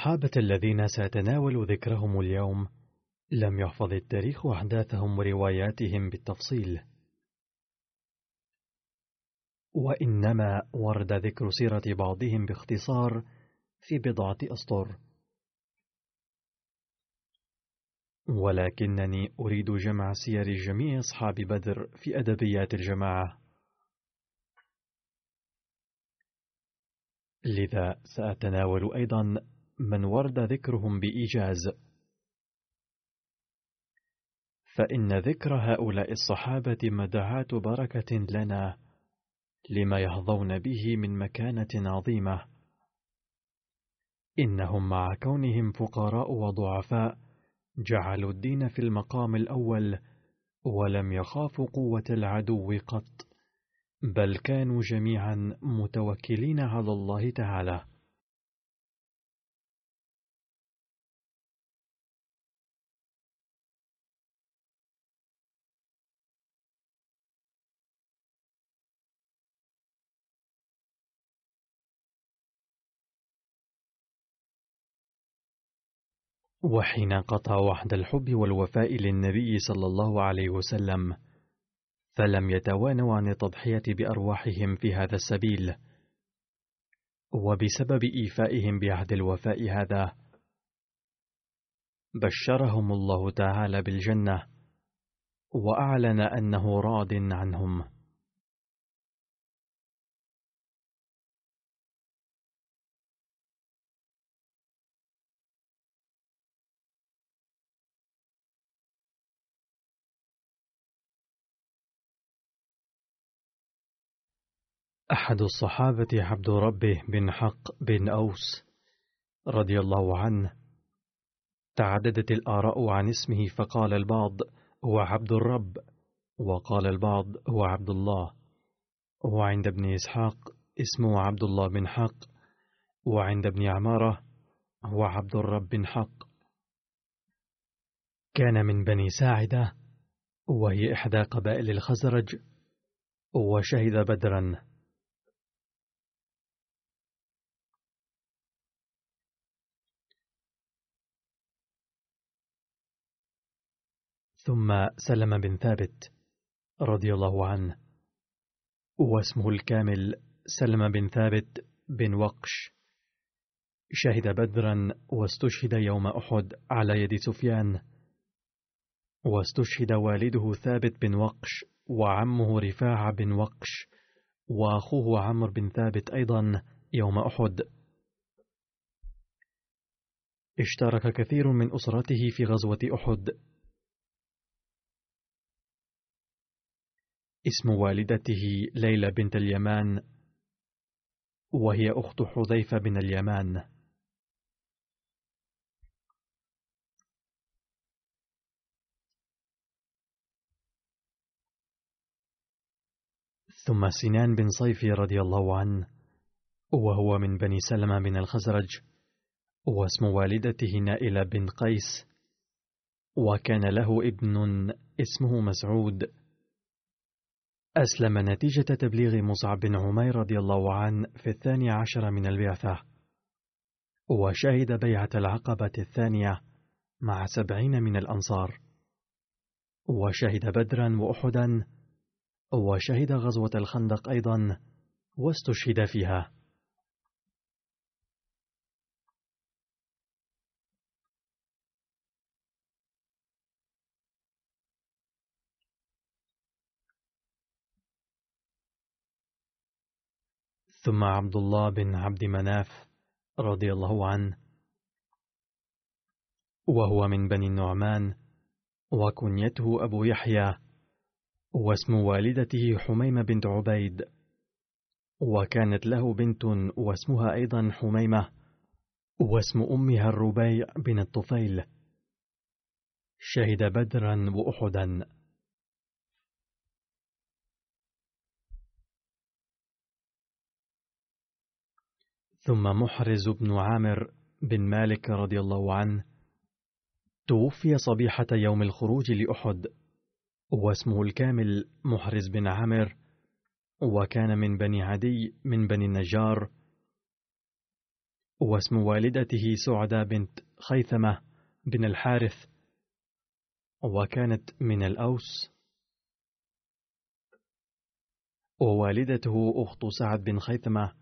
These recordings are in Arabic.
الصحابة الذين سأتناول ذكرهم اليوم لم يحفظ التاريخ أحداثهم ورواياتهم بالتفصيل. وإنما ورد ذكر سيرة بعضهم باختصار في بضعة أسطر. ولكنني أريد جمع سير جميع أصحاب بدر في أدبيات الجماعة. لذا سأتناول أيضا من ورد ذكرهم بإيجاز. فإن ذكر هؤلاء الصحابة مدعاة بركة لنا لما يحظون به من مكانة عظيمة. إنهم مع كونهم فقراء وضعفاء جعلوا الدين في المقام الأول ولم يخافوا قوة العدو قط بل كانوا جميعا متوكلين على الله تعالى. وحين قطع وحد الحب والوفاء للنبي صلى الله عليه وسلم فلم يتوانوا عن التضحية بأرواحهم في هذا السبيل. وبسبب إيفائهم بعهد الوفاء هذا بشرهم الله تعالى بالجنة وأعلن أنه راض عنهم. أحد الصحابة عبد ربه بن حق بن أوس رضي الله عنه تعددت الآراء عن اسمه فقال البعض هو عبد الرب وقال البعض هو عبد الله. وعند ابن إسحاق اسمه عبد الله بن حق وعند ابن عمارة هو عبد الرب بن حق. كان من بني ساعدة وهي إحدى قبائل الخزرج وشهد بدرا. ثم سلم بن ثابت رضي الله عنه. واسمه الكامل سلم بن ثابت بن وقش. شهد بدرا واستشهد يوم أحد على يد سفيان. واستشهد والده ثابت بن وقش وعمه رفاعة بن وقش وأخوه عمرو بن ثابت أيضا يوم أحد. اشترك كثير من أسرته في غزوة أحد. اسم والدته ليلى بنت اليمان وهي أخت حذيفة بن اليمان. ثم سنان بن صيفي رضي الله عنه وهو من بني سلمة من الخزرج واسم والدته نائلة بن قيس وكان له ابن اسمه مسعود. أسلم نتيجة تبليغ مصعب بن عمير رضي الله عنه في الثاني عشر من البعثة. وشهد بيعة العقبة الثانية مع سبعين من الأنصار. وشهد بدرا وأحدا. وشهد غزوة الخندق أيضا واستشهد فيها. ثم عبد الله بن عبد مناف رضي الله عنه وهو من بني النعمان وكنيته أبو يحيى واسم والدته حميمة بنت عبيد وكانت له بنت واسمها أيضا حميمة واسم أمها الربيع بن الطفيل. شهد بدرا وأحدا. ثم محرز بن عامر بن مالك رضي الله عنه توفي صبيحة يوم الخروج لأحد واسمه الكامل محرز بن عامر وكان من بني عدي من بني النجار واسم والدته سعدة بنت خيثمة بن الحارث وكانت من الأوس. ووالدته أخت سعد بن خيثمة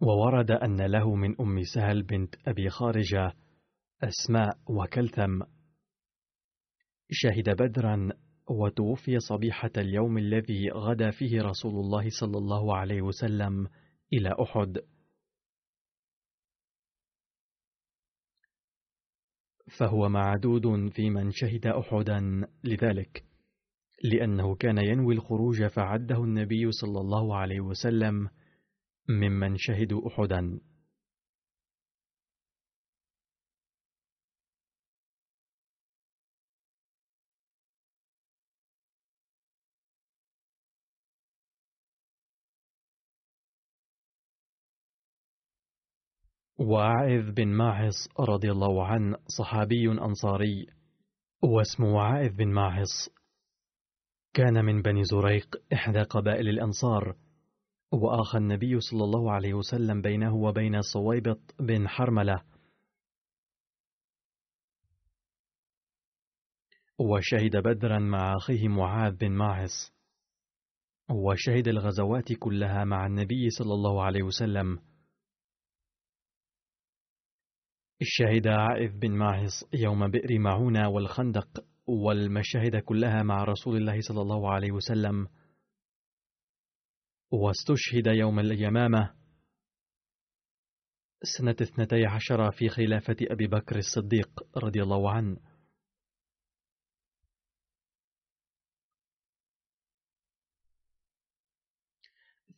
وورد أن له من أم سهل بنت أبي خارجة أسماء وكلثم. شهد بدرا وتوفي صبيحة اليوم الذي غدا فيه رسول الله صلى الله عليه وسلم إلى أحد. فهو معدود في من شهد أحدا لذلك لأنه كان ينوي الخروج فعده النبي صلى الله عليه وسلم ممن شهدوا أحدا. وعائذ بن ماعص رضي الله عنه صحابي أنصاري. واسمه عائذ بن ماعص كان من بني زريق إحدى قبائل الأنصار. وآخى النبي صلى الله عليه وسلم بينه وبين صويبط بن حرملة. وشهد بدرا مع أخيه معاذ بن ماعص وشهد الغزوات كلها مع النبي صلى الله عليه وسلم. شهد عائذ بن ماعص يوم بئر معونة والخندق والمشاهد كلها مع رسول الله صلى الله عليه وسلم. واستشهد يوم اليمامة سنة اثنتي عشر في خلافة أبي بكر الصديق رضي الله عنه.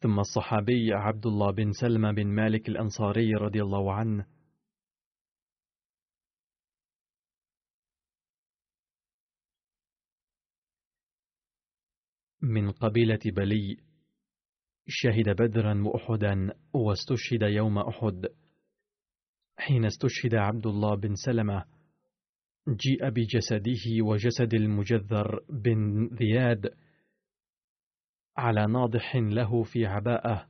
ثم الصحابي عبد الله بن سلمة بن مالك الأنصاري رضي الله عنه. من قبيلة بلي شهد بدرا وأحدا واستشهد يوم أحد. حين استشهد عبد الله بن سلمة جيء بجسده وجسد المجذر بن ذياد على ناضح له في عباءة.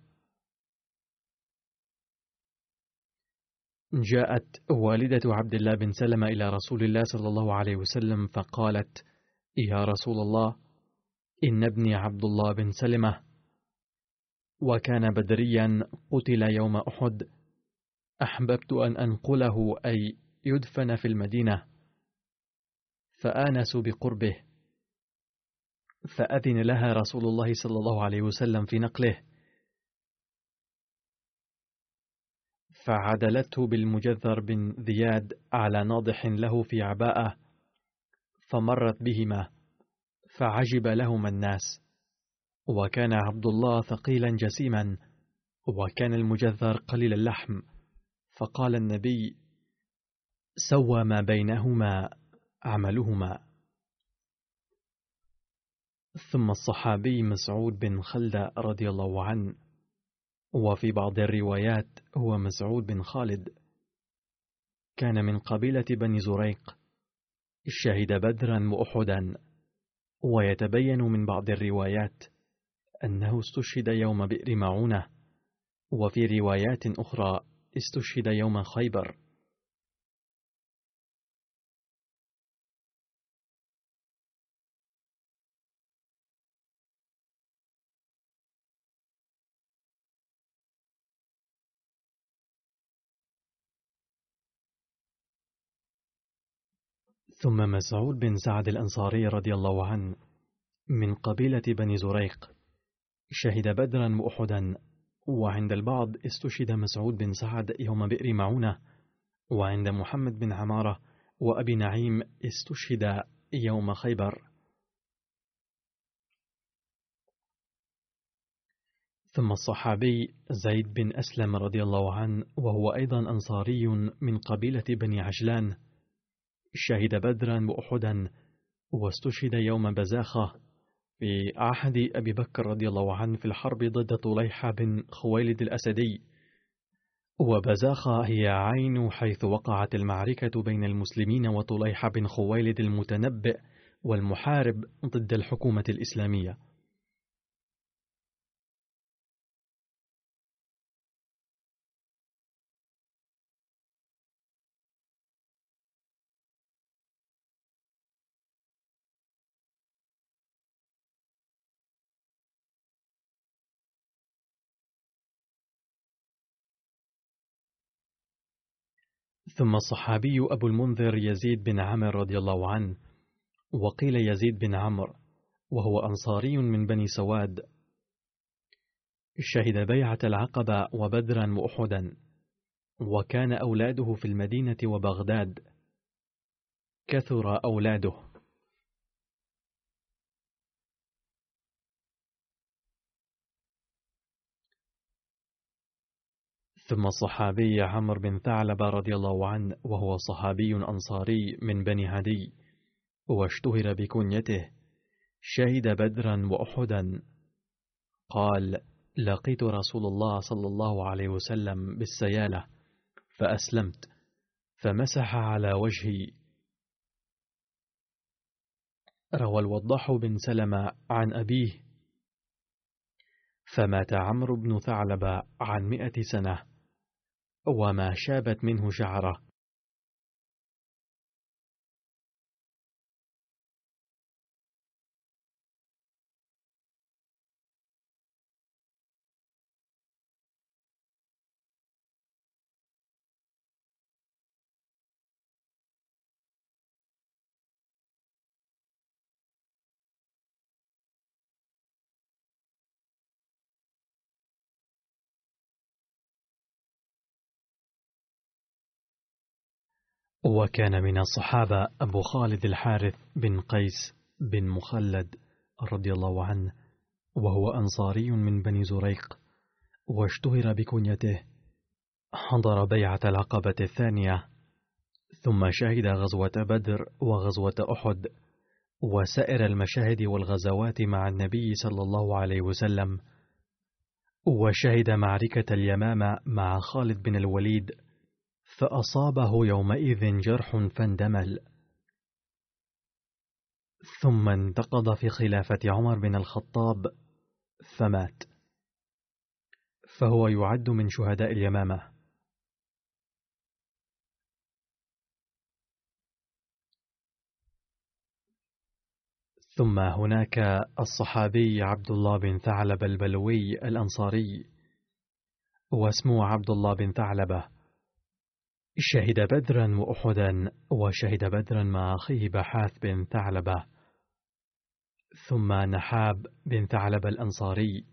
جاءت والدة عبد الله بن سلمة إلى رسول الله صلى الله عليه وسلم فقالت يا رسول الله إن ابني عبد الله بن سلمة وكان بدريا قتل يوم أحد. أحببت أن أنقله أي يدفن في المدينة. فآنسوا بقربه. فأذن لها رسول الله صلى الله عليه وسلم في نقله. فعدلته بالمجذر بن ذياد على ناضح له في عباءة فمرت بهما. فعجب لهما الناس. وكان عبد الله ثقيلا جسيما وكان المجذر قليل اللحم. فقال النبي سوى ما بينهما عملهما. ثم الصحابي مسعود بن خلدة رضي الله عنه. وفي بعض الروايات هو مسعود بن خالد. كان من قبيلة بني زريق. شهد بدرا وأحدا. ويتبين من بعض الروايات أنه استشهد يوم بئر معونة وفي روايات أخرى استشهد يوم خيبر. ثم مسعود بن سعد الأنصاري رضي الله عنه من قبيلة بني زريق. شهد بدرا وأحدا وعند البعض استشهد مسعود بن سعد يوم بئر معونة وعند محمد بن عمارة وأبي نعيم استشهد يوم خيبر. ثم الصحابي زيد بن أسلم رضي الله عنه وهو أيضا أنصاري من قبيلة بني عجلان شهد بدرا وأحدا واستشهد يوم بزاخة في عهد أبي بكر رضي الله عنه في الحرب ضد طليحة بن خويلد الأسدي. وبزاخة هي عين حيث وقعت المعركة بين المسلمين وطليحة بن خويلد المتنبئ والمحارب ضد الحكومة الإسلامية. ثم الصحابي أبو المنذر يزيد بن عمر رضي الله عنه وقيل يزيد بن عمرو وهو أنصاري من بني سواد. شهد بيعة العقبة وبدرا وأحدا وكان أولاده في المدينة وبغداد. كثر أولاده. ثم الصحابي عمرو بن ثعلبة رضي الله عنه وهو صحابي أنصاري من بني عدي واشتهر بكنيته. شهد بدرا وأحدا. قال لقيت رسول الله صلى الله عليه وسلم بالسيالة فأسلمت فمسح على وجهي. روى الوضاح بن سلمة عن أبيه. فمات عمرو بن ثعلبة عن مئة سنة. وما شابت منه شعره. وكان من الصحابة أبو خالد الحارث بن قيس بن مخلد رضي الله عنه وهو أنصاري من بني زريق واشتهر بكنيته حضر بيعة العقبة الثانية ثم شهد غزوة بدر وغزوة أحد وسائر المشاهد والغزوات مع النبي صلى الله عليه وسلم وشهد معركة اليمامة مع خالد بن الوليد فأصابه يومئذ جرح فاندمل. ثم انتقض في خلافة عمر بن الخطاب فمات. فهو يعد من شهداء اليمامة. ثم هناك الصحابي عبد الله بن ثعلب البلوي الأنصاري واسمه عبد الله بن ثعلبة. شهد بدرا وأحدا وشهد بدرا مع أخيه بحاث بن ثعلبة ثم نحاب بن ثعلبة الأنصاري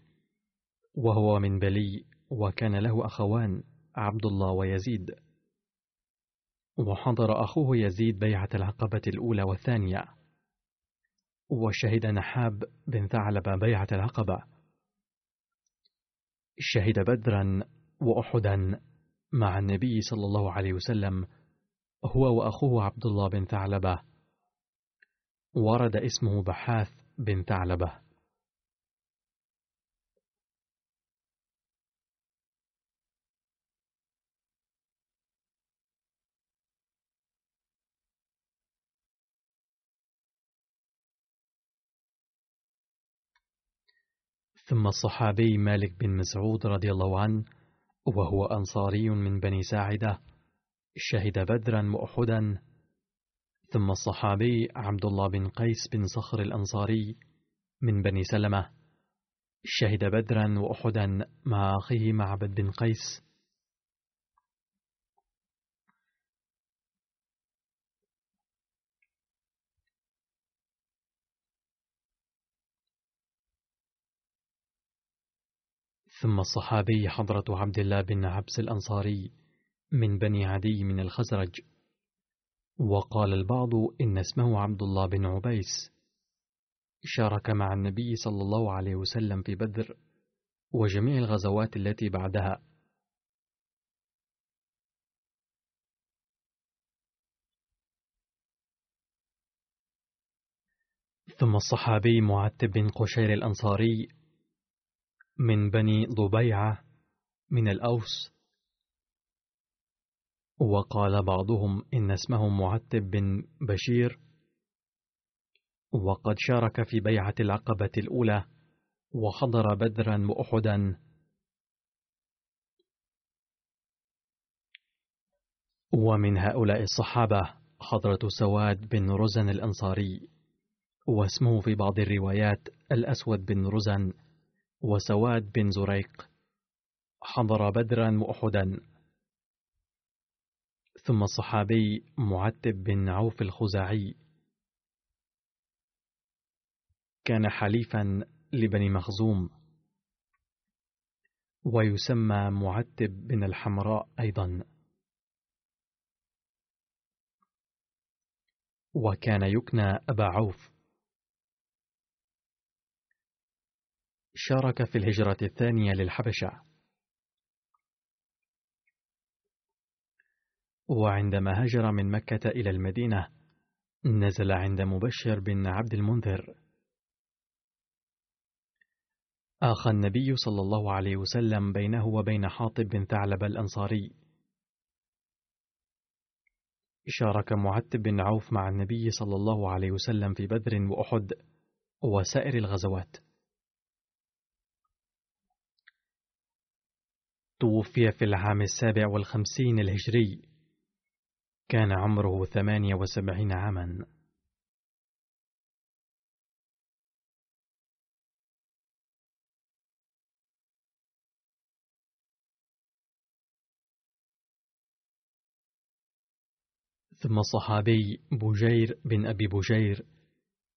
وهو من بلي وكان له أخوان عبد الله ويزيد. وحضر أخوه يزيد بيعة العقبة الأولى والثانية. وشهد نحاب بن ثعلبة بيعة العقبة. شهد بدرا وأحدا مع النبي صلى الله عليه وسلم هو وأخوه عبد الله بن ثعلبة. ورد اسمه بحاث بن ثعلبة. ثم الصحابي مالك بن مسعود رضي الله عنه وهو أنصاري من بني ساعدة. شهد بدرا وأحدا. ثم الصحابي عبد الله بن قيس بن صخر الأنصاري من بني سلمة. شهد بدرا وأحدا مع أخيه معبد بن قيس. ثم الصحابي حضرة عبد الله بن عبس الأنصاري من بني عدي من الخزرج. وقال البعض إن اسمه عبد الله بن عبيس. شارك مع النبي صلى الله عليه وسلم في بدر وجميع الغزوات التي بعدها. ثم الصحابي معتب بن قشير الأنصاري من بني ضبيعة من الأوس. وقال بعضهم إن اسمه معتب بن بشير. وقد شارك في بيعة العقبة الأولى وحضر بدرا وأحدا. ومن هؤلاء الصحابة حضرة سواد بن رزن الأنصاري واسمه في بعض الروايات الأسود بن رزن. وسواد بن زريق. حضر بدرا وأحدا. ثم الصحابي معتب بن عوف الخزاعي. كان حليفا لبني مخزوم. ويسمى معتب بن الحمراء أيضا. وكان يكنى أبا عوف. شارك في الهجرة الثانية للحبشة. وعندما هاجر من مكة إلى المدينة نزل عند مبشر بن عبد المنذر. آخى النبي صلى الله عليه وسلم بينه وبين حاطب بن ثعلب الأنصاري. شارك معتب بن عوف مع النبي صلى الله عليه وسلم في بدر وأحد وسائر الغزوات. توفي في العام السابع والخمسين الهجري. كان عمره ثمانية وسبعين عاما. ثم الصحابي بجير بن أبي بجير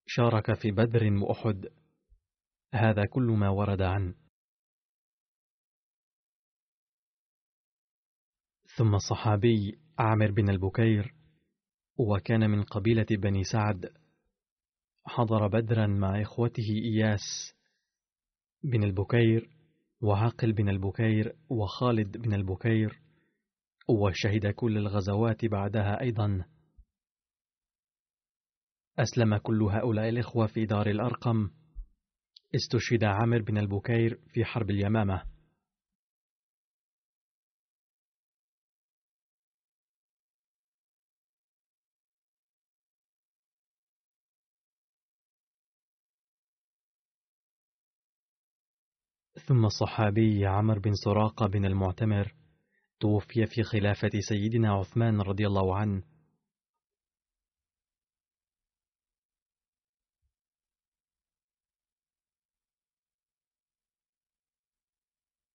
شارك في بدر وأحد. هذا كل ما ورد عنه. ثم الصحابي عامر بن البكير وكان من قبيلة بني سعد. حضر بدرا مع إخوته إياس بن البكير وعاقل بن البكير وخالد بن البكير وشهد كل الغزوات بعدها أيضا. أسلم كل هؤلاء الإخوة في دار الأرقم. استشهد عامر بن البكير في حرب اليمامة. ثم الصحابي عمر بن سراقة بن المعتمر توفي في خلافة سيدنا عثمان رضي الله عنه.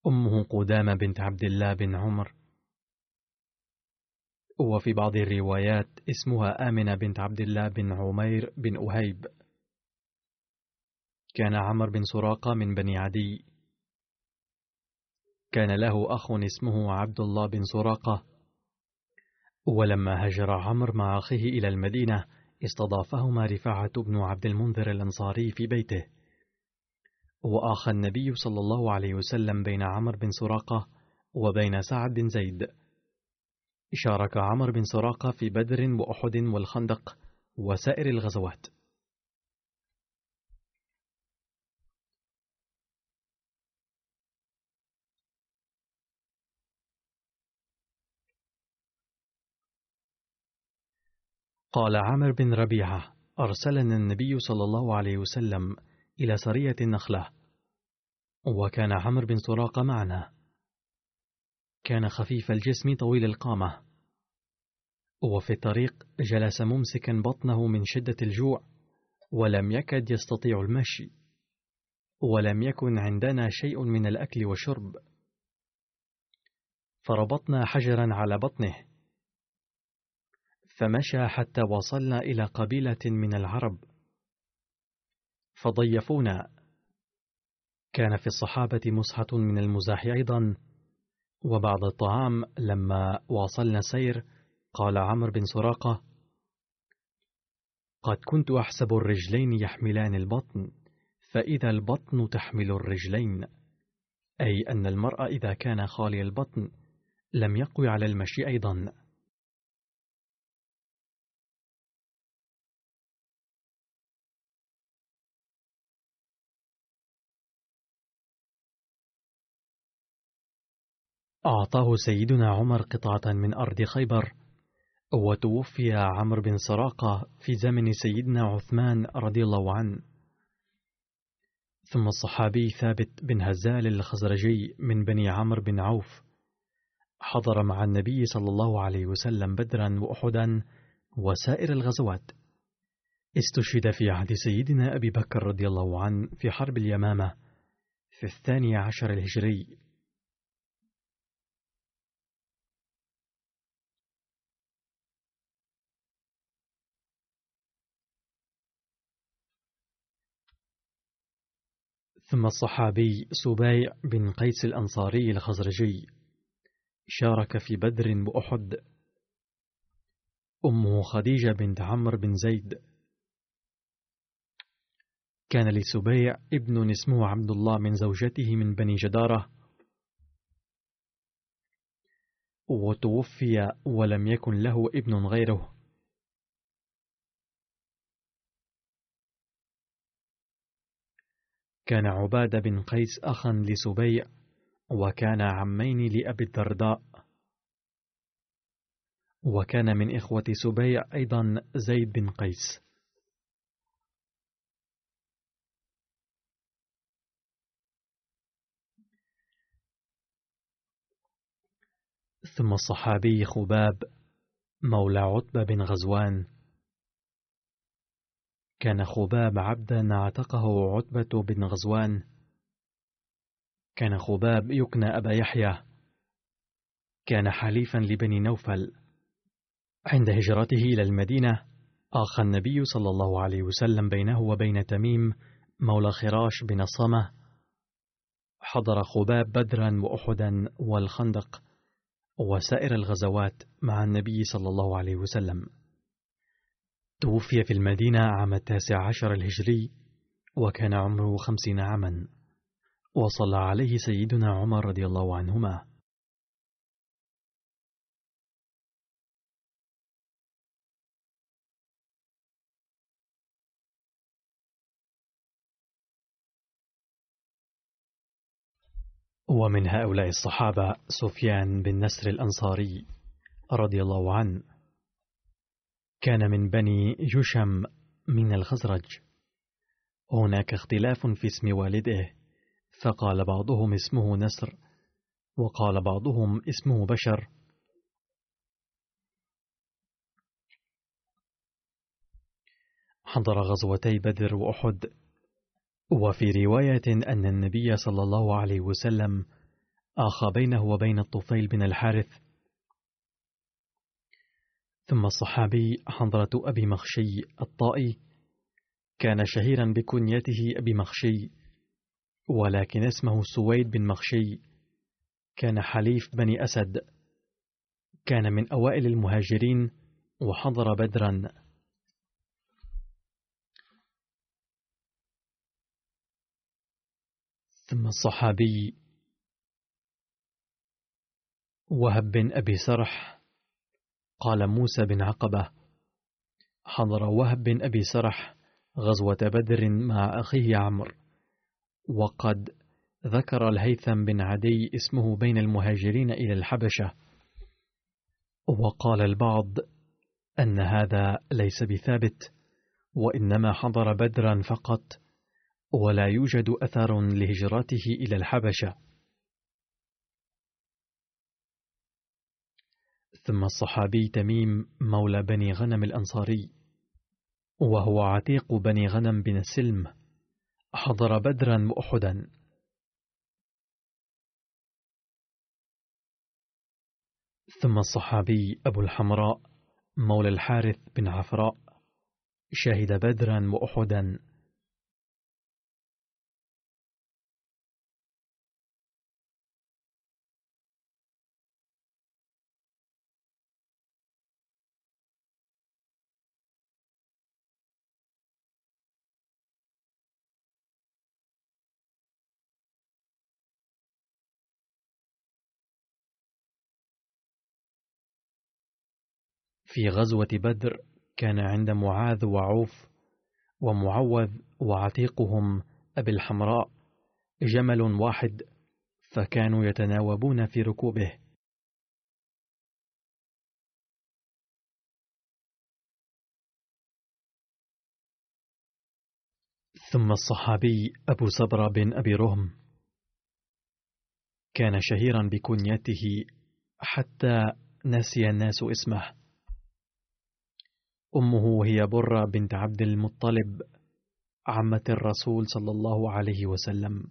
أمه قدامة بنت عبد الله بن عمر. وفي بعض الروايات اسمها آمنة بنت عبد الله بن عمير بن أهيب. كان عمر بن سراقة من بني عدي. كان له أخ اسمه عبد الله بن سراقة. ولما هجر عمرو مع أخيه إلى المدينة استضافهما رفاعة بن عبد المنذر الأنصاري في بيته. وآخى النبي صلى الله عليه وسلم بين عمرو بن سراقة وبين سعد بن زيد. شارك عمرو بن سراقة في بدر وأحد والخندق وسائر الغزوات. قال عامر بن ربيعة أرسلنا النبي صلى الله عليه وسلم إلى سرية النخلة. وكان عمرو بن سراقة معنا. كان خفيف الجسم طويل القامة. وفي الطريق جلس ممسكا بطنه من شدة الجوع ولم يكد يستطيع المشي. ولم يكن عندنا شيء من الأكل والشرب. فربطنا حجرا على بطنه. فمشى حتى وصلنا إلى قبيلة من العرب. فضيفونا. كان في الصحابة مسحة من المزاح أيضا وبعد الطعام لما واصلنا سير قال عمرو بن سراقة قد كنت أحسب الرجلين يحملان البطن فإذا البطن تحمل الرجلين. أي أن المرء إذا كان خالي البطن لم يقوي على المشي أيضا. أعطاه سيدنا عمر قطعة من أرض خيبر وتوفي عمرو بن سراقة في زمن سيدنا عثمان رضي الله عنه. ثم الصحابي ثابت بن هزال الخزرجي من بني عمرو بن عوف. حضر مع النبي صلى الله عليه وسلم بدرا وأحدا وسائر الغزوات. استشهد في عهد سيدنا أبي بكر رضي الله عنه في حرب اليمامة في الثاني عشر الهجري. ثم الصحابي سبيع بن قيس الأنصاري الخزرجي. شارك في بدر وأحد أمه خديجة بنت عمرو بن زيد. كان لسبيع ابن اسمه عبد الله من زوجته من بني جدارة. وتوفي ولم يكن له ابن غيره. كان عبادة بن قيس أخا لسبيع وكان عمين لأبي الدرداء. وكان من إخوة سبيع أيضا زيد بن قيس. ثم الصحابي خباب مولى عتبة بن غزوان. كان خباب عبدا اعتقه عتبة بن غزوان. كان خباب يكنى أبا يحيى. كان حليفا لبني نوفل. عند هجرته إلى المدينة آخى النبي صلى الله عليه وسلم بينه وبين تميم مولى خراش بن الصمة حضر خباب بدرا وأحدا والخندق وسائر الغزوات مع النبي صلى الله عليه وسلم. توفي في المدينة عام التاسع عشر الهجري وكان عمره خمسين عاما. وصلى عليه سيدنا عمر رضي الله عنهما. ومن هؤلاء الصحابة سفيان بن نسر الأنصاري رضي الله عنه. كان من بني جشم من الخزرج. هناك اختلاف في اسم والده فقال بعضهم اسمه نسر وقال بعضهم اسمه بشر. حضر غزوتي بدر وأحد. وفي رواية أن النبي صلى الله عليه وسلم آخى بينه وبين الطفيل بن الحارث ثم الصحابي حضرة أبي مخشي الطائي كان شهيرا بكنيته أبي مخشي ولكن اسمه سويد بن مخشي. كان حليف بني أسد. كان من أوائل المهاجرين وحضر بدرا. ثم الصحابي وهب بن أبي سرح قال موسى بن عقبة حضر وهب بن أبي سرح غزوة بدر مع أخيه عمرو وقد ذكر الهيثم بن عدي اسمه بين المهاجرين إلى الحبشة وقال البعض أن هذا ليس بثابت وإنما حضر بدرا فقط ولا يوجد أثر لهجرته إلى الحبشة. ثم الصحابي تميم مولى بني غنم الأنصاري وهو عتيق بني غنم بن السلم حضر بدرا وأحدا. ثم الصحابي أبو الحمراء مولى الحارث بن عفراء شهد بدرا وأحدا. في غزوة بدر كان عند معاذ وعوف ومعوذ وعتيقهم أبي الحمراء جمل واحد فكانوا يتناوبون في ركوبه. ثم الصحابي أبو صبر بن أبي رهم كان شهيرا بكنيته حتى نسي الناس اسمه. أمه هي برة بنت عبد المطلب عمة الرسول صلى الله عليه وسلم.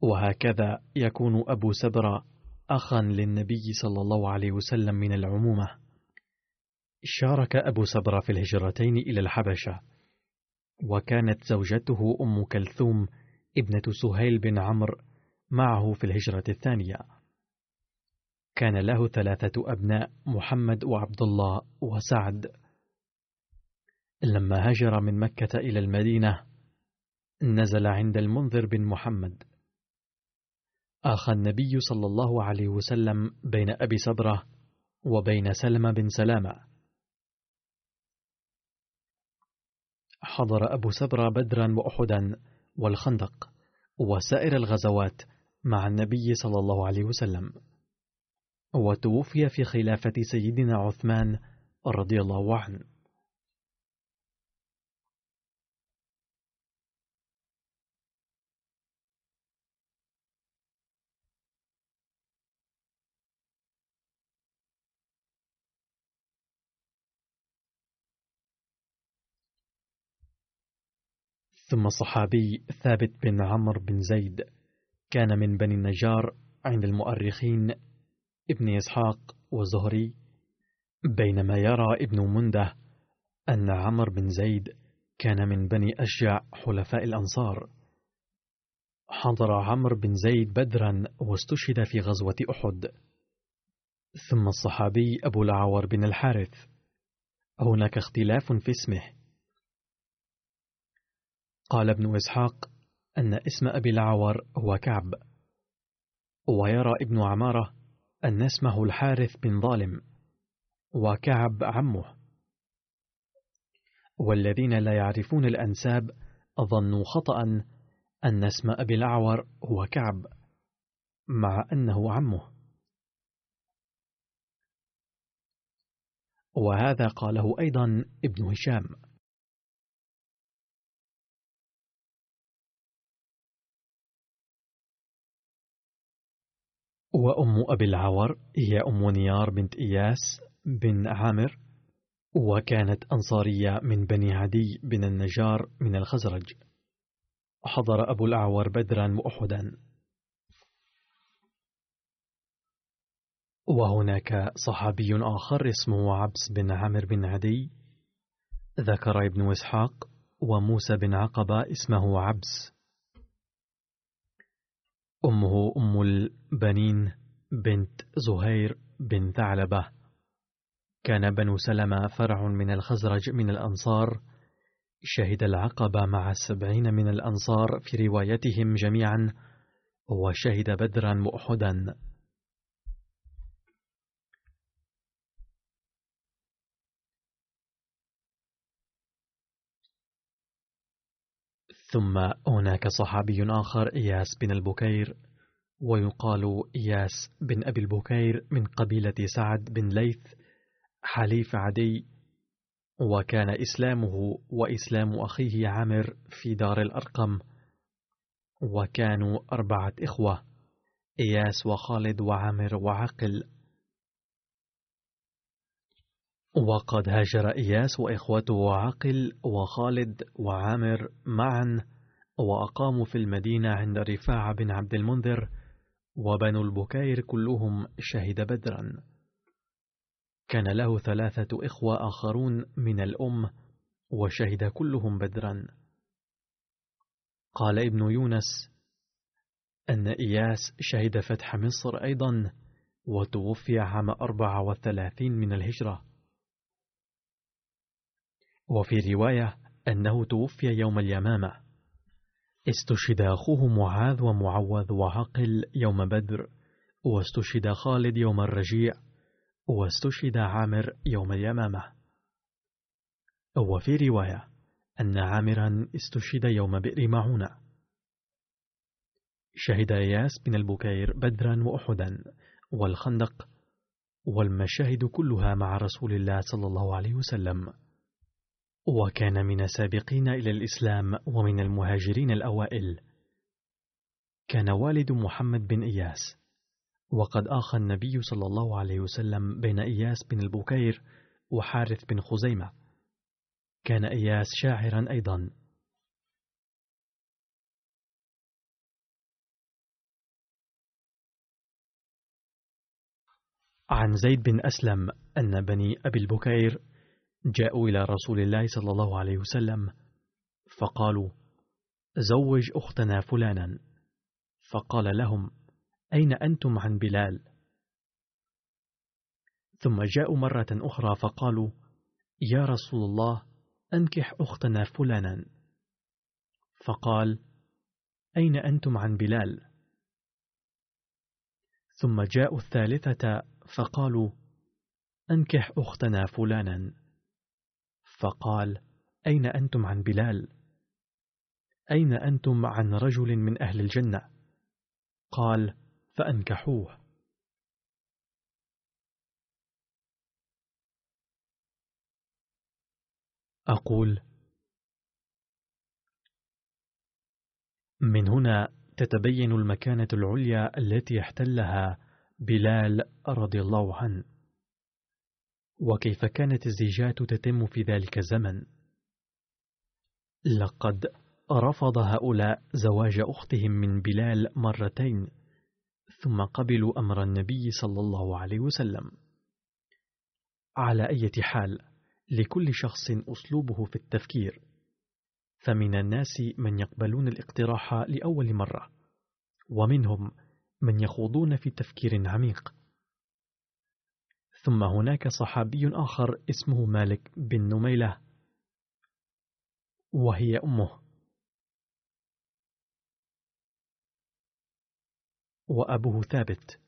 وهكذا يكون أبو سبرة أخا للنبي صلى الله عليه وسلم من العمومة. شارك أبو سبرة في الهجرتين إلى الحبشة وكانت زوجته أم كلثوم ابنة سهيل بن عمرو معه في الهجرة الثانية. كان له ثلاثة أبناء محمد وعبد الله وسعد. لما هاجر من مكة إلى المدينة نزل عند المنذر بن محمد. آخى النبي صلى الله عليه وسلم بين أبي صبرة وبين سلمة بن سلامة. حضر أبو سبرة بدرا وأحدا والخندق وسائر الغزوات مع النبي صلى الله عليه وسلم. وتوفي في خلافة سيدنا عثمان رضي الله عنه. ثم الصحابي ثابت بن عمرو بن زيد كان من بني النجار عند المؤرخين ابن إسحاق وزهري بينما يرى ابن منده أن عمرو بن زيد كان من بني أشجع حلفاء الأنصار. حضر عمرو بن زيد بدرا واستشهد في غزوة أحد. ثم الصحابي أبو العور بن الحارث. هناك اختلاف في اسمه. قال ابن إسحاق أن اسم أبي العور هو كعب. ويرى ابن عمارة أن اسمه الحارث بن ظالم وكعب عمه. والذين لا يعرفون الأنساب ظنوا خطأ أن اسم أبي الأعور هو كعب مع أنه عمه. وهذا قاله أيضا ابن هشام. وأم أبي العور هي أم نيار بنت إياس بن عامر وكانت أنصارية من بني عدي بن النجار من الخزرج. حضر أبو الأعور بدرا وأحدا. وهناك صحابي آخر اسمه عبس بن عامر بن عدي ذكر ابن إسحاق وموسى بن عقبة اسمه عبس. أمه أم البنين بنت زهير بن ثعلبة. كان بنو سلمة فرع من الخزرج من الأنصار. شهد العقبة مع السبعين من الأنصار في روايتهم جميعا وشهد بدرا وأحدا ثم هناك صحابي آخر إياس بن البكير ويقال إياس بن أبي البكير من قبيلة سعد بن ليث حليف عدي وكان إسلامه وإسلام أخيه عامر في دار الأرقم وكانوا أربعة إخوة إياس وخالد وعامر وعقل وقد هاجر إياس وإخوته وعقل وخالد وعامر معا وأقاموا في المدينة عند رفاعة بن عبد المنذر وبنو البكير كلهم شهد بدرا. كان له ثلاثة إخوة آخرون من الأم وشهد كلهم بدرا. قال ابن يونس أن إياس شهد فتح مصر أيضا وتوفي عام أربعة وثلاثين من الهجرة. وفي رواية أنه توفي يوم اليمامة. استشهد أخوه معاذ ومعوذ وعقل يوم بدر واستشهد خالد يوم الرجيع واستشهد عامر يوم اليمامة. وفي رواية أن عامرا استشهد يوم بئر معونة. شهد إياس بن البكير بدرا وأحدا والخندق والمشاهد كلها مع رسول الله صلى الله عليه وسلم. وكان من السابقين إلى الإسلام ومن المهاجرين الأوائل. كان والد محمد بن إياس وقد آخى النبي صلى الله عليه وسلم بين إياس بن البكير وحارث بن خزيمة. كان إياس شاعرا أيضا. عن زيد بن أسلم أن بني أبي البكير جاءوا إلى رسول الله صلى الله عليه وسلم فقالوا زوج أختنا فلانا. فقال لهم أين أنتم عن بلال؟ ثم جاءوا مرة أخرى فقالوا يا رسول الله أنكح أختنا فلانا. فقال أين أنتم عن بلال؟ ثم جاءوا الثالثة فقالوا أنكح أختنا فلانا. فقال أين أنتم عن بلال؟ أين أنتم عن رجل من أهل الجنة؟ قال فأنكحوه. أقول من هنا تتبين المكانة العليا التي احتلها بلال رضي الله عنه. وكيف كانت الزيجات تتم في ذلك الزمن؟ لقد رفض هؤلاء زواج أختهم من بلال مرتين ثم قبلوا أمر النبي صلى الله عليه وسلم. على أي حال لكل شخص أسلوبه في التفكير. فمن الناس من يقبلون الاقتراح لأول مرة ومنهم من يخوضون في تفكير عميق. ثم هناك صحابي آخر اسمه مالك بن نميلة وهي أمه. وأبوه ثابت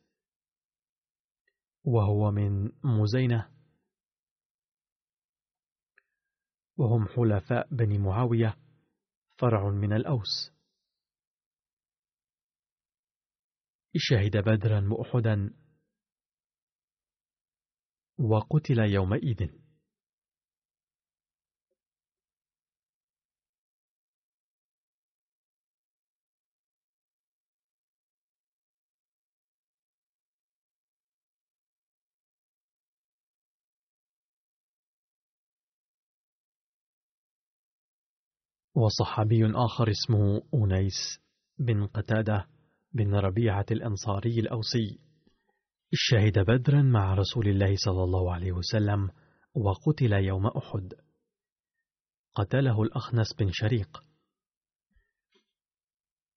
وهو من مزينة. وهم حلفاء بني معاوية فرع من الأوس. شهد بدرا وأحدا وقتل يومئذ. وصحابي آخر اسمه أنيس بن قتادة بن ربيعة الأنصاري الأوسي. شهد بدرا مع رسول الله صلى الله عليه وسلم وقتل يوم أحد. قتله الأخنس بن شريق.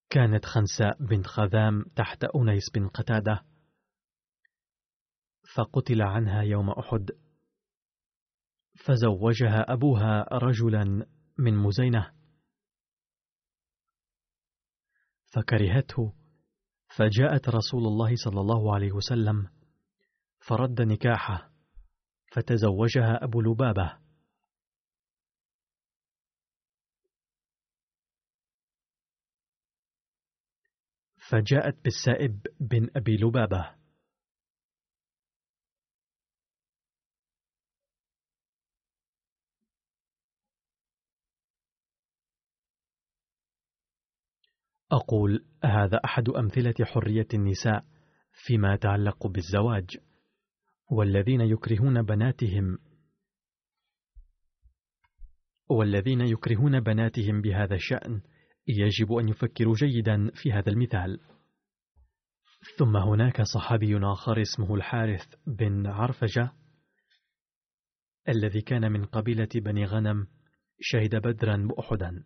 كانت خنساء بنت خذام تحت أنيس بن قتادة. فقتل عنها يوم أحد. فزوجها أبوها رجلا من مزينة. فكرهته فجاءت رسول الله صلى الله عليه وسلم فرد نكاحه فتزوجها أبو لبابة. فجاءت بالسائب بن أبي لبابة. أقول هذا أحد أمثلة حرية النساء فيما يتعلق بالزواج والذين يكرهون بناتهم. والذين يكرهون بناتهم بهذا الشأن يجب أن يفكروا جيدا في هذا المثال. ثم هناك صحابي آخر اسمه الحارث بن عرفجة الذي كان من قبيلة بني غنم شهد بدرا بأحدا.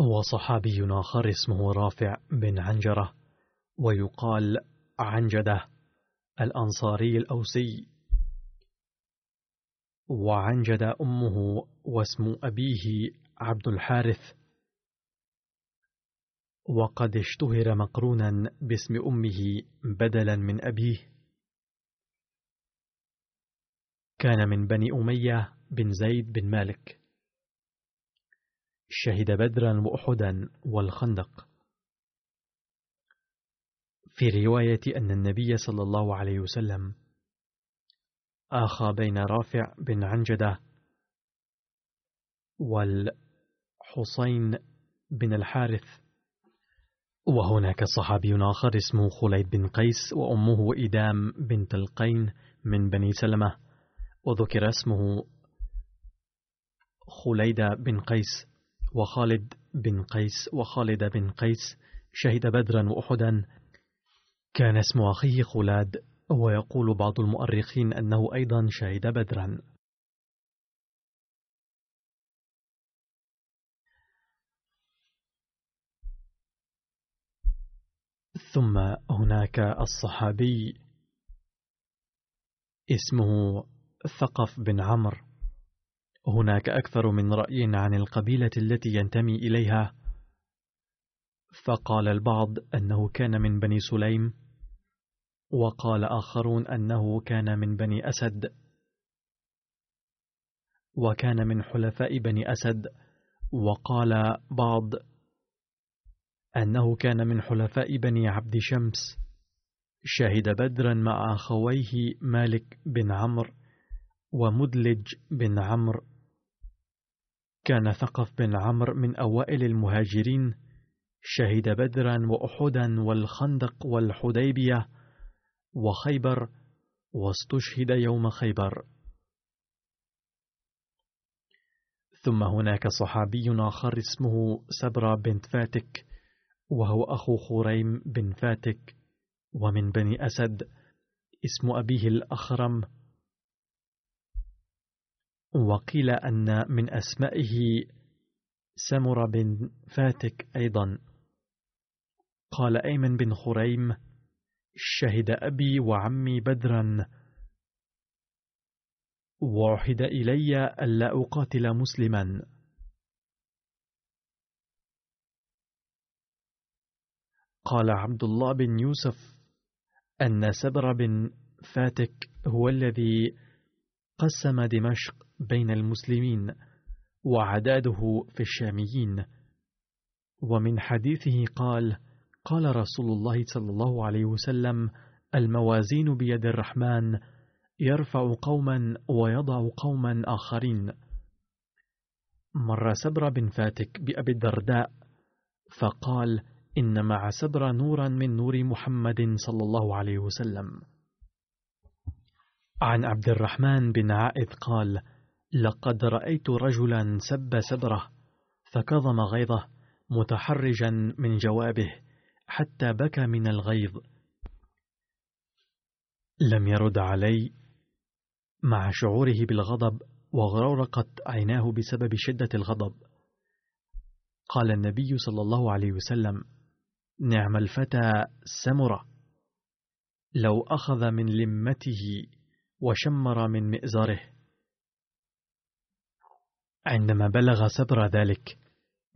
وصحابي آخر اسمه رافع بن عنجرة ويقال عنجدة الأنصاري الأوسي. وعنجد أمه واسم أبيه عبد الحارث. وقد اشتهر مقرونا باسم أمه بدلا من أبيه. كان من بني أمية بن زيد بن مالك. شهد بدرا وأحدا والخندق. في رواية أن النبي صلى الله عليه وسلم آخى بين رافع بن عنجدة والحسين بن الحارث. وهناك صحابي آخر اسمه خليد بن قيس وأمه إدام بنت القين من بني سلمة وذكر اسمه خليد بن قيس. وخالد بن قيس وخالد بن قيس شهد بدرا وأحدا. كان اسم أخيه خلاد ويقول بعض المؤرخين أنه أيضا شهد بدرا. ثم هناك الصحابي اسمه ثقف بن عمرو. هناك أكثر من رأي عن القبيلة التي ينتمي إليها. فقال البعض أنه كان من بني سليم وقال آخرون أنه كان من بني أسد. وكان من حلفاء بني أسد وقال بعض أنه كان من حلفاء بني عبد شمس. شهد بدرا مع أخويه مالك بن عمرو ومدلج بن عمرو كان ثقف بن عمرو من أوائل المهاجرين شهد بدرا وأحدا والخندق والحديبية وخيبر واستشهد يوم خيبر. ثم هناك صحابي آخر اسمه سبرة بنت فاتك وهو أخو خريم بن فاتك ومن بني أسد اسم أبيه الأخرم وقيل أن من أسمائه سمر بن فاتك أيضا. قال أيمن بن خريم شهد أبي وعمي بدرا. وعهد إلي ألا أقاتل مسلما. قال عبد الله بن يوسف أن سبر بن فاتك هو الذي قسم دمشق بين المسلمين وعداده في الشاميين. ومن حديثه قال قال رسول الله صلى الله عليه وسلم الموازين بيد الرحمن يرفع قوما ويضع قوما آخرين. مر سبر بن فاتك بأبي الدرداء فقال إن مع سبر نورا من نور محمد صلى الله عليه وسلم. عن عبد الرحمن بن عائذ قال لقد رأيت رجلا سب سبره فكظم غيظه متحرجا من جوابه حتى بكى من الغيظ. لم يرد علي مع شعوره بالغضب وغرورقت عيناه بسبب شدة الغضب. قال النبي صلى الله عليه وسلم نعم الفتى سمرة لو أخذ من لمته وشمر من مئزره. عندما بلغ سبر ذلك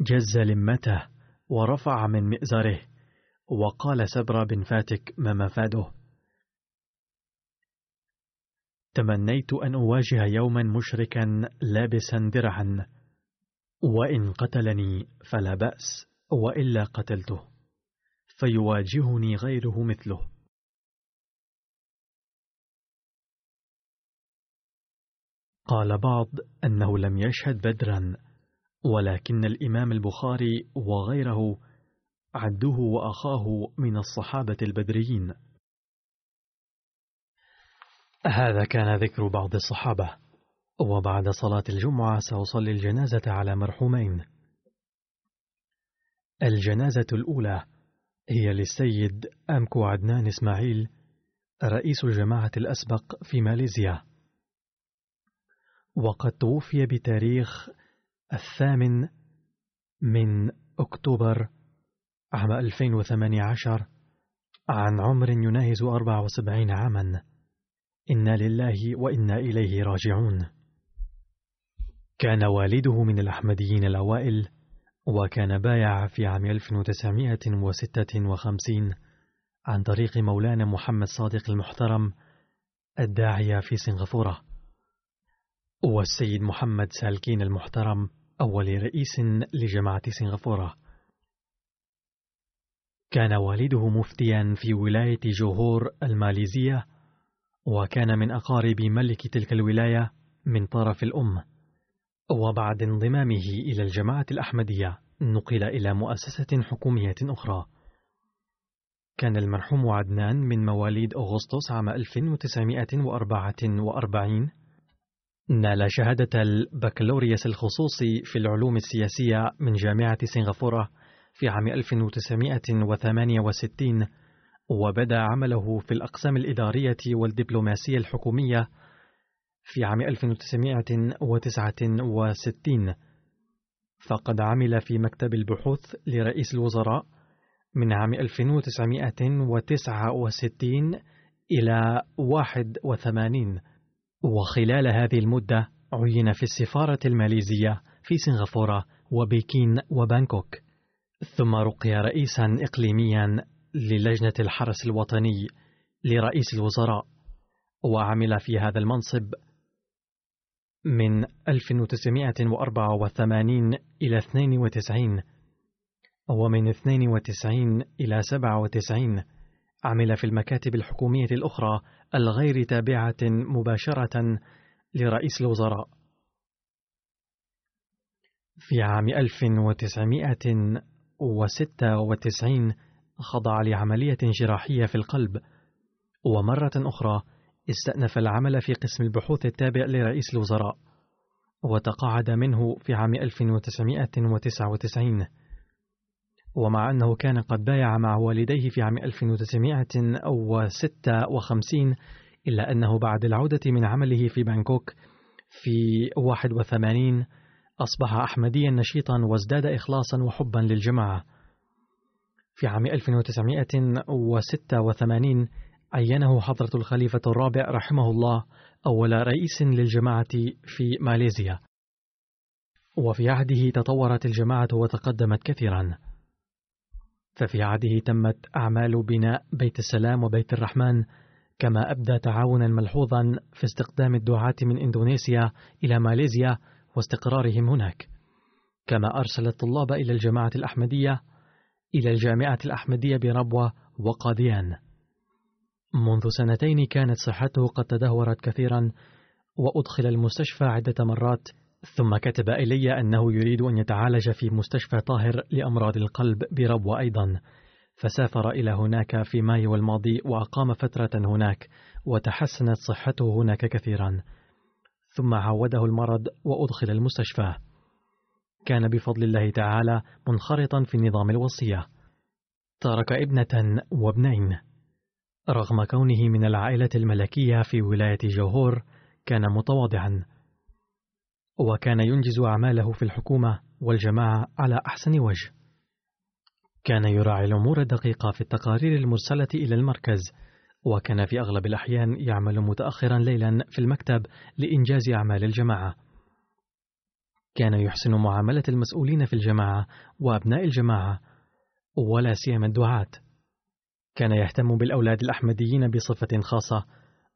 جز لمته ورفع من مئزره وقال سبر بن فاتك ما مفاده. تمنيت أن أواجه يوما مشركا لابسا درعا وإن قتلني فلا بأس وإلا قتلته فيواجهني غيره مثله. قال بعض أنه لم يشهد بدرا ولكن الإمام البخاري وغيره عدوه وأخاه من الصحابة البدريين. هذا كان ذكر بعض الصحابة وبعد صلاة الجمعة سأصلي الجنازة على مرحومين. الجنازة الأولى هي للسيد أمكو عدنان إسماعيل رئيس الجماعة الأسبق في ماليزيا. وقد توفي بتاريخ الثامن من أكتوبر عام 2018 عن عمر يناهز 74 عاما. إنا لله وإنا إليه راجعون. كان والده من الأحمديين الأوائل وكان بايع في عام 1956 عن طريق مولانا محمد صادق المحترم الداعية في سنغافورة. والسيد محمد سالكين المحترم أول رئيس لجماعة سنغافورة. كان والده مفتيا في ولاية جوهور الماليزية وكان من أقارب ملك تلك الولاية من طرف الأم. وبعد انضمامه إلى الجماعة الأحمدية نقل إلى مؤسسة حكومية أخرى. كان المرحوم عدنان من مواليد أغسطس عام 1944 نال شهادة البكالوريوس الخصوصي في العلوم السياسية من جامعة سنغافورة في عام 1968 وبدأ عمله في الأقسام الإدارية والدبلوماسية الحكومية في عام 1969 فقد عمل في مكتب البحوث لرئيس الوزراء من عام 1969 إلى 81 وخلال هذه المدة عين في السفارة الماليزية في سنغافورة وبكين وبانكوك ثم رقي رئيسا إقليميا للجنة الحرس الوطني لرئيس الوزراء وعمل في هذا المنصب من 1984 إلى 92 ومن 92 إلى 97 عمل في المكاتب الحكومية الأخرى الغير تابعة مباشرة لرئيس الوزراء. في عام 1996 خضع لعملية جراحية في القلب ومرة أخرى استأنف العمل في قسم البحوث التابع لرئيس الوزراء وتقاعد منه في عام 1999 ومع أنه كان قد بايع مع والديه في عام 1956 إلا أنه بعد العودة من عمله في بانكوك في 81 أصبح أحمديا نشيطا وازداد إخلاصا وحبا للجماعة. في عام 1986 عينه حضرة الخليفة الرابع رحمه الله أول رئيس للجماعة في ماليزيا. وفي عهده تطورت الجماعة وتقدمت كثيرا. ففي عهده تمت أعمال بناء بيت السلام وبيت الرحمن كما أبدى تعاونا ملحوظا في استقدام الدعاة من إندونيسيا إلى ماليزيا واستقرارهم هناك. كما أرسل الطلاب إلى الجماعة الأحمدية إلى الجامعة الأحمدية بربوة وقاديان. منذ سنتين كانت صحته قد تدهورت كثيرا وأدخل المستشفى عدة مرات ثم كتب إلي أنه يريد أن يتعالج في مستشفى طاهر لأمراض القلب بربوة أيضا. فسافر إلى هناك في مايو الماضي وأقام فترة هناك وتحسنت صحته هناك كثيرا. ثم عوده المرض وأدخل المستشفى. كان بفضل الله تعالى منخرطا في نظام الوصية. ترك ابنة وابنين. رغم كونه من العائلة الملكية في ولاية جوهور كان متواضعا. وكان ينجز أعماله في الحكومة والجماعة على أحسن وجه. كان يراعي الأمور الدقيقة في التقارير المرسلة إلى المركز وكان في أغلب الأحيان يعمل متأخرا ليلا في المكتب لإنجاز أعمال الجماعة. كان يحسن معاملة المسؤولين في الجماعة وأبناء الجماعة ولا سيما الدعاة. كان يهتم بالأولاد الأحمديين بصفة خاصة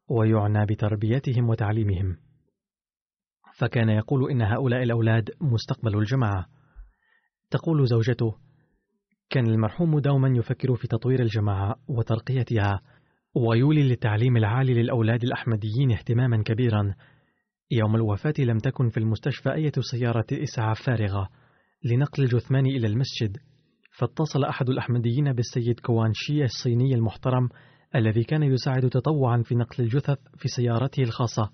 ويعنى بتربيتهم وتعليمهم. فكان يقول إن هؤلاء الأولاد مستقبل الجماعة. تقول زوجته كان المرحوم دوما يفكر في تطوير الجماعة وترقيتها ويولي للتعليم العالي للأولاد الأحمديين اهتماما كبيرا. يوم الوفاة لم تكن في المستشفى أي سيارة إسعاف فارغة لنقل الجثمان إلى المسجد فاتصل أحد الأحمديين بالسيد كوانشي الصيني المحترم الذي كان يساعد تطوعا في نقل الجثث في سيارته الخاصة.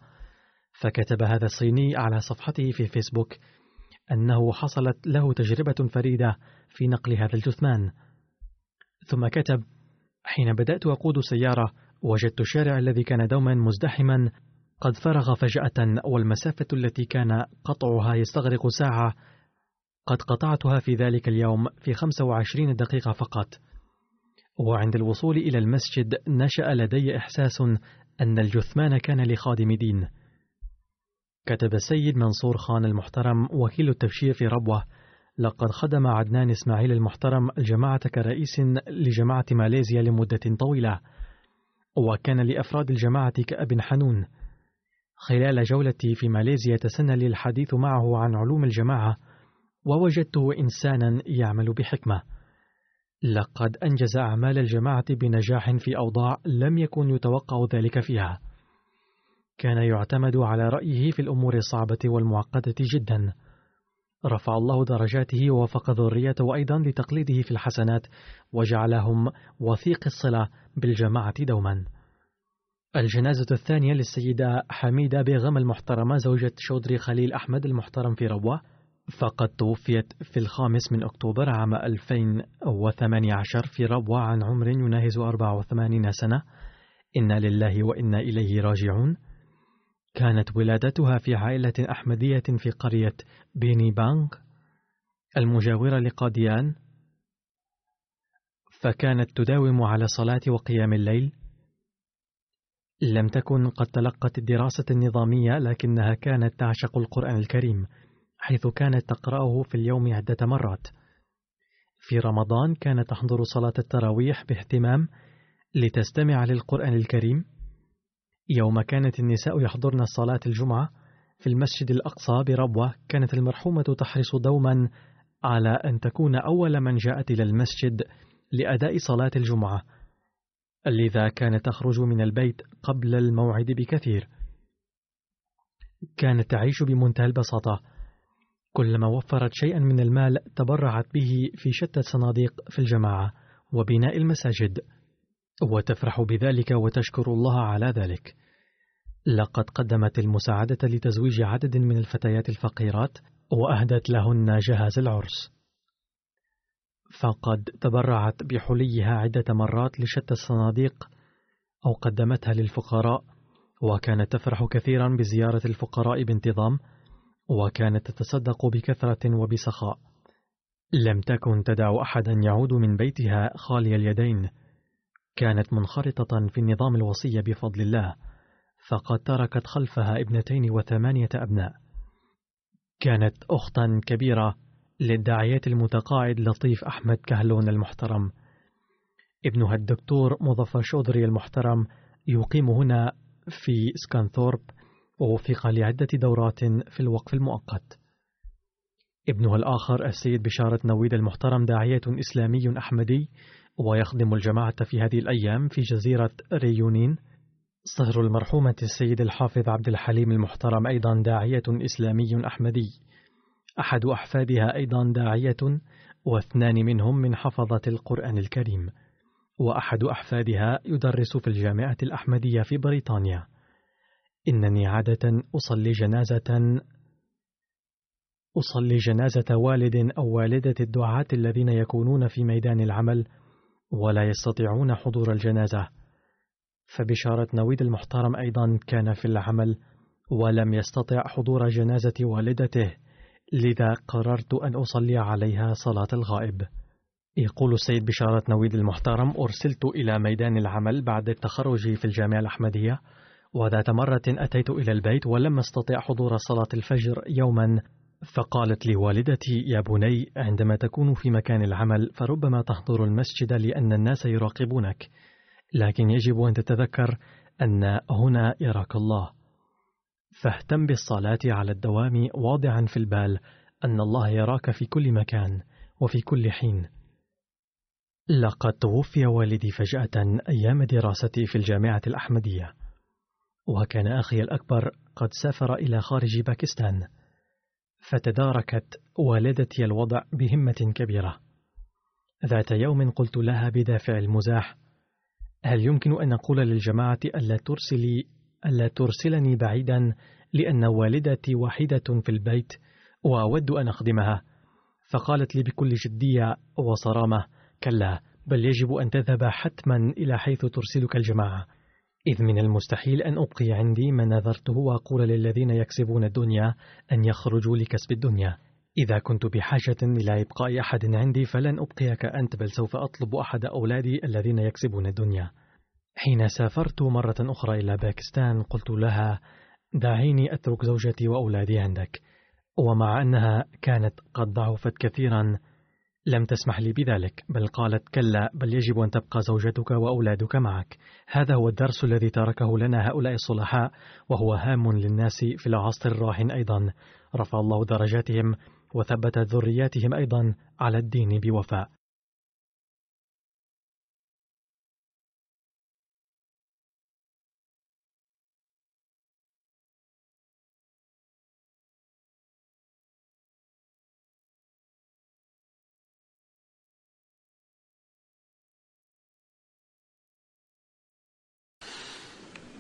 فكتب هذا الصيني على صفحته في فيسبوك أنه حصلت له تجربة فريدة في نقل هذا الجثمان. ثم كتب حين بدأت أقود سيارة وجدت الشارع الذي كان دوما مزدحما قد فرغ فجأة والمسافة التي كان قطعها يستغرق ساعة قد قطعتها في ذلك اليوم في 25 دقيقة فقط. وعند الوصول إلى المسجد نشأ لدي إحساس أن الجثمان كان لخادم دين. كتب السيد منصور خان المحترم وكيل التبشير في ربوة لقد خدم عدنان إسماعيل المحترم الجماعة كرئيس لجماعة ماليزيا لمدة طويلة وكان لأفراد الجماعة كأب حنون. خلال جولتي في ماليزيا تسنى لي الحديث معه عن علوم الجماعة ووجدته إنسانا يعمل بحكمة. لقد أنجز أعمال الجماعة بنجاح في أوضاع لم يكن يتوقع ذلك فيها. كان يعتمد على رأيه في الأمور الصعبة والمعقدة جدا. رفع الله درجاته ووفق ذريته أيضا لتقليده في الحسنات وجعلهم وثيق الصلة بالجماعة دوما. الجنازة الثانية للسيدة حميدة بيغم المحترمة زوجة شودري خليل أحمد المحترم في ربوة فقد توفيت في الخامس من أكتوبر عام 2018 في ربوة عن عمر يناهز 84 سنة. إنا لله وإنا إليه راجعون. كانت ولادتها في عائلة أحمدية في قرية بيني بانغ المجاورة لقاديان. فكانت تداوم على صلاة وقيام الليل. لم تكن قد تلقت الدراسة النظامية لكنها كانت تعشق القرآن الكريم حيث كانت تقرأه في اليوم عدة مرات. في رمضان كانت تحضر صلاة التراويح باهتمام لتستمع للقرآن الكريم. يوم كانت النساء يحضرن الصلاة الجمعة في المسجد الأقصى بربوة كانت المرحومة تحرص دوما على أن تكون أول من جاءت إلى المسجد لأداء صلاة الجمعة. لذا كانت تخرج من البيت قبل الموعد بكثير. كانت تعيش بمنتهى البساطة. كلما وفرت شيئا من المال تبرعت به في شتى الصناديق في الجماعة وبناء المساجد. وتفرح بذلك وتشكر الله على ذلك. لقد قدمت المساعدة لتزويج عدد من الفتيات الفقيرات وأهدت لهن جهاز العرس. فقد تبرعت بحليها عدة مرات لشتى الصناديق أو قدمتها للفقراء وكانت تفرح كثيرا بزيارة الفقراء بانتظام وكانت تتصدق بكثرة وبسخاء. لم تكن تدع أحدا يعود من بيتها خالي اليدين. كانت منخرطة في النظام الوصي بفضل الله فقد تركت خلفها ابنتين وثمانية أبناء. كانت أختا كبيرة للداعية المتقاعد لطيف أحمد كهلون المحترم. ابنها الدكتور مظفر شودري المحترم يقيم هنا في سكانثورب ووفق لعدة دورات في الوقف المؤقت. ابنها الآخر السيد بشارة نويد المحترم داعية إسلامي أحمدي ويخدم الجماعة في هذه الأيام في جزيرة ريونين. صهر المرحومة السيد الحافظ عبد الحليم المحترم أيضا داعية إسلامي أحمدي. أحد أحفادها أيضا داعية واثنان منهم من حفظة القرآن الكريم. وأحد أحفادها يدرس في الجامعة الأحمدية في بريطانيا. إنني عادة أصلي جنازة أصلي جنازة والد أو والدة الدعاة الذين يكونون في ميدان العمل ولا يستطيعون حضور الجنازة. فبشارة نويد المحترم أيضا كان في العمل ولم يستطع حضور جنازة والدته لذا قررت أن أصلي عليها صلاة الغائب. يقول السيد بشارة نويد المحترم أرسلت إلى ميدان العمل بعد التخرج في الجامعة الأحمدية وذات مرة أتيت إلى البيت ولم أستطع حضور صلاة الفجر يوما فقالت لي والدتي يا بني عندما تكون في مكان العمل فربما تحضر المسجد لأن الناس يراقبونك. لكن يجب أن تتذكر أن هنا يراك الله. فاهتم بالصلاة على الدوام واضعا في البال أن الله يراك في كل مكان وفي كل حين. لقد توفي والدي فجأة أيام دراستي في الجامعة الأحمدية. وكان أخي الأكبر قد سافر إلى خارج باكستان. فتداركت والدتي الوضع بهمة كبيرة. ذات يوم قلت لها بدافع المزاح هل يمكن أن نقول للجماعة ألا ترسلي ألا ترسلني بعيدا لأن والدتي وحيدة في البيت وأود أن أخدمها؟ فقالت لي بكل جدية وصرامة كلا بل يجب أن تذهب حتما إلى حيث ترسلك الجماعة. إذ من المستحيل أن أبقي عندي ما نذرته وأقول للذين يكسبون الدنيا أن يخرجوا لكسب الدنيا. إذا كنت بحاجة إلى إبقاء أحد عندي فلن أبقيك أنت بل سوف أطلب أحد أولادي الذين يكسبون الدنيا. حين سافرت مرة أخرى إلى باكستان قلت لها دعيني أترك زوجتي وأولادي عندك. ومع أنها كانت قد ضعفت كثيرا لم تسمح لي بذلك بل قالت كلا بل يجب أن تبقى زوجتك وأولادك معك. هذا هو الدرس الذي تركه لنا هؤلاء الصلحاء وهو هام للناس في العصر الراهن أيضا. رفع الله درجاتهم وثبت ذرياتهم أيضا على الدين بوفاء.